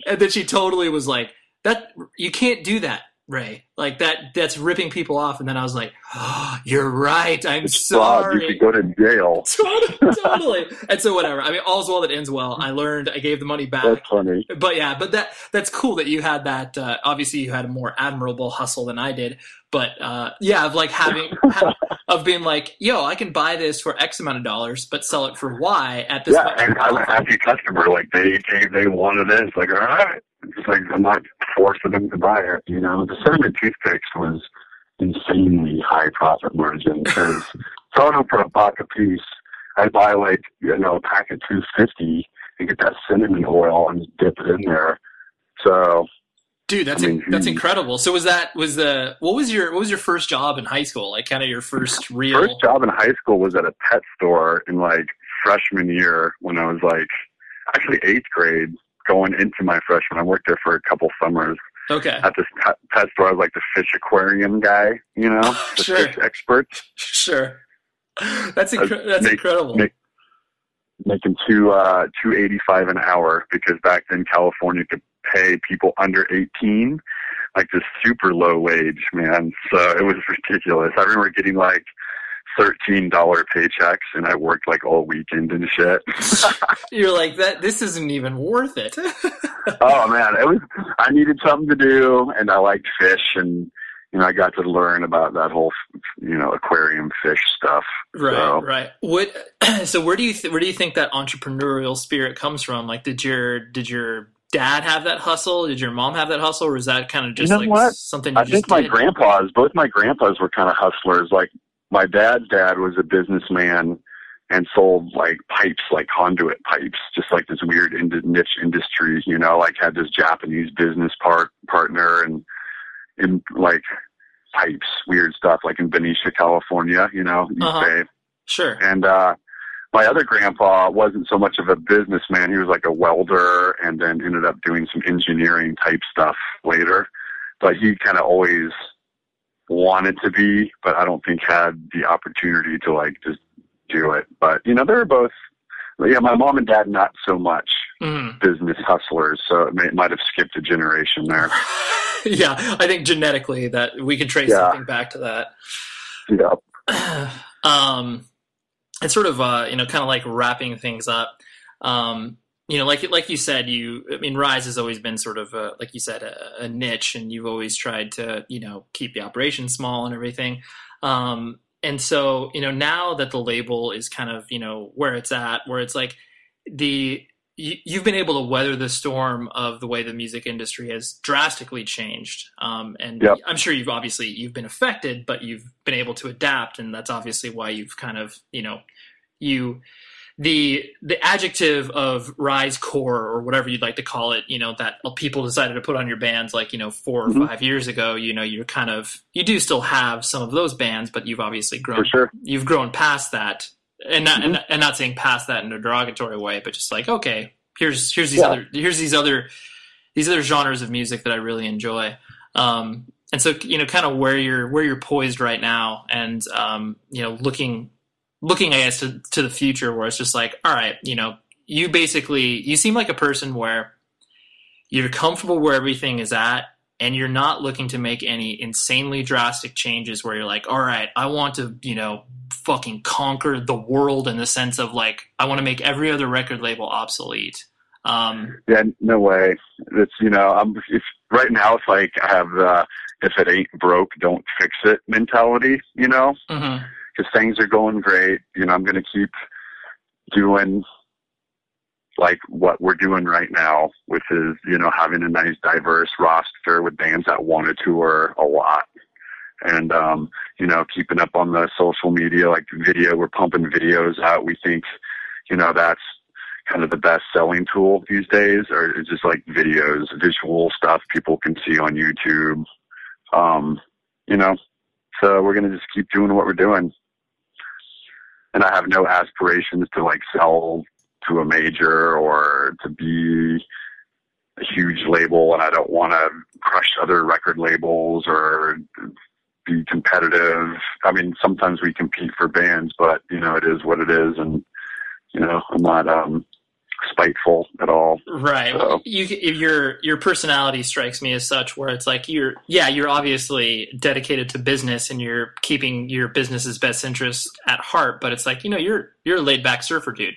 and then she totally was like, "That you can't do that." Ray, like that, that's ripping people off. And then I was like, oh, you're right. I'm It's fraud. sorry. You could go to jail. totally, totally. And so whatever. I mean, all's well that ends well. I learned. I gave the money back. That's funny. But yeah, but that that's cool that you had that. Uh, obviously, you had a more admirable hustle than I did. But uh, yeah, of like having ha- of being like, yo, I can buy this for X amount of dollars, but sell it for Y at this. Yeah, and I'm a happy customer. Like they gave, they wanted it. It's like, all right. It's like I'm not forcing them to buy it. You know, the cinnamon toothpicks was insanely high profit margin because photo for a buck a piece. I'd buy like you know a pack of two fifty and get that cinnamon oil and dip it in there. So Dude, that's I mean, that's hmm. incredible. So was that was the what was your what was your first job in high school? Like kind of your first real. first job in high school was at a pet store in like freshman year when I was like actually eighth grade going into my freshman. I worked there for a couple summers Okay, at this pet, pet store. I was like the fish aquarium guy, you know, the Sure. fish expert, sure. That's incre- that's make- incredible. make- making two uh two eighty five an hour because back then California could pay people under eighteen like this super low wage, man. So it was ridiculous. I remember getting like thirteen dollar paychecks and I worked like all weekend and shit. You're like that. This isn't even worth it. oh man, it was. I needed something to do, and I liked fish, and you know, I got to learn about that whole, you know, aquarium fish stuff. Right, So- right. What? So where do you th- where do you think that entrepreneurial spirit comes from? Like, did your did your dad have that hustle? Did your mom have that hustle, or is that kind of just know like what? something you I think my did? grandpas, both my grandpas, were kind of hustlers. Like my dad's dad was a businessman and sold like pipes, like conduit pipes, just like this weird ind- niche industry. You know, like had this Japanese business part partner and in like pipes, weird stuff, like in Benicia, California. You know, East Uh-huh. Bay. Sure. And uh my other grandpa wasn't so much of a businessman. He was like a welder and then ended up doing some engineering type stuff later. But he kind of always wanted to be, but I don't think had the opportunity to like just do it. But you know, they were both yeah, my mom and dad not so much Mhm. business hustlers, so it may, might have skipped a generation there. yeah, I think genetically that we can trace Yeah. something back to that. Yeah. um, and sort of uh, you know, kind of like wrapping things up. Um, you know, like like you said, you I mean, Rise has always been sort of a, like you said a, a niche, and you've always tried to you know keep the operation small and everything. Um, and so you know now that the label is kind of you know where it's at, where it's like the you, you've been able to weather the storm of the way the music industry has drastically changed. Um, and Yep. I'm sure you've obviously you've been affected, but you've been able to adapt, and that's obviously why you've kind of you know you the the adjective of rise core or whatever you'd like to call it you know that people decided to put on your bands like you know 4 or Mhm. five years ago you know you're kind of you do still have some of those bands but you've obviously grown sure. you've grown past that and not and, and not saying past that in a derogatory way but just like okay here's here's these Yeah. other here's these other these other genres of music that I really enjoy um and so you know kind of where you're where you're poised right now and um you know looking looking I guess to, to the future where it's just like all right you know you basically you seem like a person where you're comfortable where everything is at and you're not looking to make any insanely drastic changes where you're like all right I want to you know fucking conquer the world in the sense of like I want to make every other record label obsolete um Yeah, no way. It's you know, I'm if right now it's like I have the if it ain't broke, don't fix it mentality. You know, mhm. Because things are going great. You know, I'm going to keep doing like what we're doing right now, which is you know having a nice diverse roster with bands that want to tour a lot. And um, you know, keeping up on the social media, like video, we're pumping videos out. We think, you know, that's kind of the best selling tool these days, or it's just like videos, visual stuff people can see on YouTube. Um, you know, so we're gonna just keep doing what we're doing. And I have no aspirations to like sell to a major or to be a huge label and I don't want to crush other record labels or be competitive. I mean, sometimes we compete for bands, but you know, it is what it is. And, you know, I'm not, um, spiteful at all. Right. So. You, your your personality strikes me as such, where it's like you're, yeah, you're obviously dedicated to business and you're keeping your business's best interests at heart. But it's like you know, you're you're a laid back surfer dude,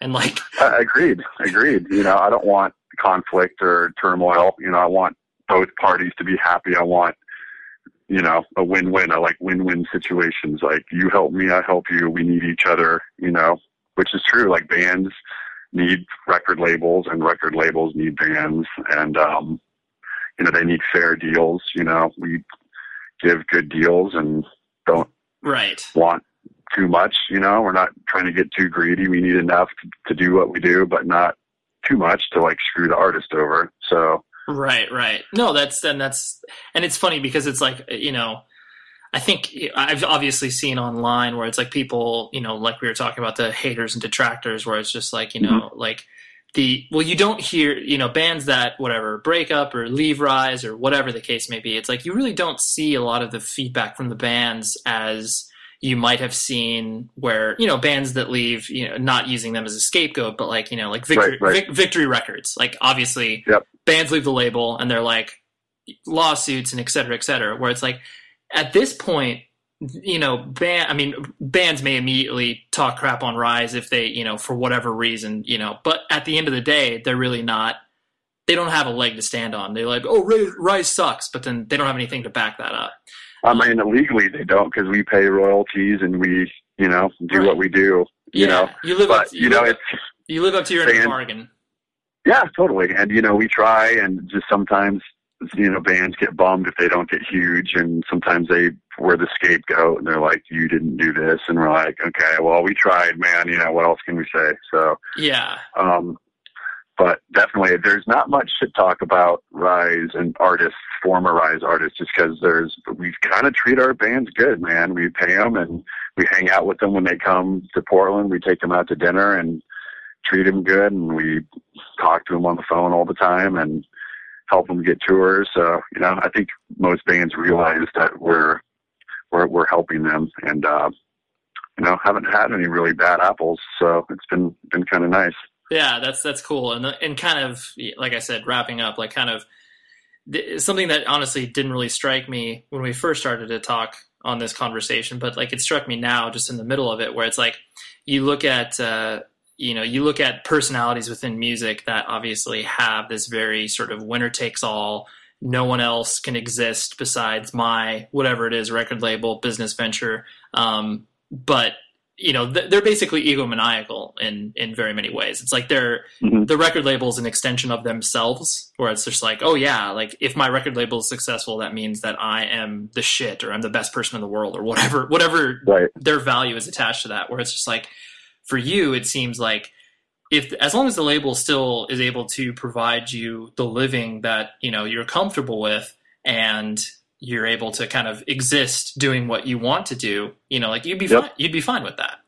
and like, uh, agreed, agreed. You know, I don't want conflict or turmoil. You know, I want both parties to be happy. I want you know, a win-win. I like win-win situations. Like you help me, I help you. We need each other, you know, which is true. Like bands need record labels and record labels need bands and, um, you know, they need fair deals. You know, we give good deals and don't right want too much. You know, we're not trying to get too greedy. We need enough to, to do what we do, but not too much to like screw the artist over. So, Right, right. No, that's and that's and it's funny because it's like you know, I think I've obviously seen online where it's like people, you know, like we were talking about the haters and detractors, where it's just like you know, mm-hmm. like the well, you don't hear you know bands that whatever break up or leave Rise or whatever the case may be. It's like you really don't see a lot of the feedback from the bands as you might have seen where you know bands that leave you know not using them as a scapegoat but like you know like victory, right, right. Vic, victory records like obviously yep bands leave the label and they're like lawsuits and et cetera, et cetera, where it's like at this point, you know, band, I mean, bands may immediately talk crap on Rise if they, you know, for whatever reason, you know, but at the end of the day, they're really not, they don't have a leg to stand on. They're like, oh, Rise sucks, but then they don't have anything to back that up. I mean, legally they don't because we pay royalties and we, you know, do right. what we do. You yeah, know, you live but, up, you, you know, it's you live up to your bargain. Yeah, totally. And you know, we try, and just sometimes you know bands get bummed if they don't get huge, and sometimes they were the scapegoat, and they're like, "You didn't do this," and we're like, "Okay, well, we tried, man. You know, what else can we say?" So yeah. Um, but definitely, there's not much to talk about Rise and artists, former Rise artists, just because there's we kind of treat our bands good, man. We pay them and we hang out with them when they come to Portland. We take them out to dinner and treat him good, and we talk to him on the phone all the time and help them get tours. So you know, I think most bands realize that we're we're we're helping them, and uh, you know, haven't had any really bad apples. So it's been been kind of nice. Yeah, that's that's cool, and and kind of like I said, wrapping up, like kind of something that honestly didn't really strike me when we first started to talk on this conversation, but like it struck me now, just in the middle of it, where it's like you look at uh, you know, you look at personalities within music that obviously have this very sort of winner takes all. No one else can exist besides my whatever it is record label business venture. Um, but you know they're basically egomaniacal in in very many ways. It's like they're mm-hmm. the record label is an extension of themselves, where it's just like, oh yeah, like if my record label is successful, that means that I am the shit or I'm the best person in the world or whatever whatever right. their value is attached to that. Where it's just like for you, it seems like if as long as the label still is able to provide you the living that you know you're comfortable with and you're able to kind of exist doing what you want to do, you know, like you'd be yep. fine. You'd be fine with that.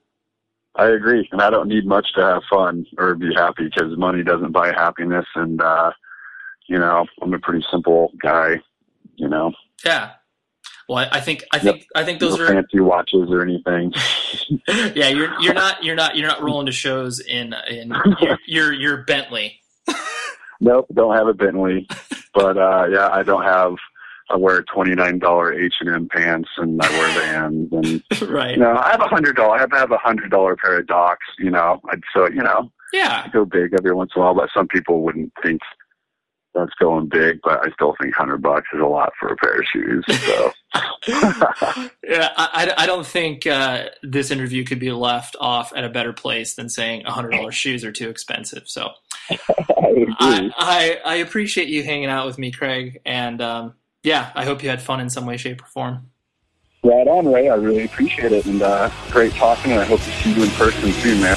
I agree, and I don't need much to have fun or be happy because money doesn't buy happiness. And uh, you know, I'm a pretty simple guy. You know. Yeah, well, I think I think yep. I think those no are fancy watches or anything. yeah, you're you're not you're not you're not rolling to shows in in your your, Bentley. nope, don't have a Bentley, but uh, yeah, I don't have. I wear twenty nine dollar H and M pants, and I wear Vans, and right. You know, I have a hundred dollar. I have, I have a hundred dollar pair of Docs. You know, I'd, so you know, yeah, I go big every once in a while, but some people wouldn't think that's going big, but I still think hundred bucks is a lot for a pair of shoes. So, yeah, I, I don't think uh, this interview could be left off at a better place than saying hundred dollars shoes are too expensive. So, I, I, I appreciate you hanging out with me, Craig, and um, yeah, I hope you had fun in some way, shape, or form. Right on, Ray. I really appreciate it, and uh, great talking. And I hope to see you in person soon, man.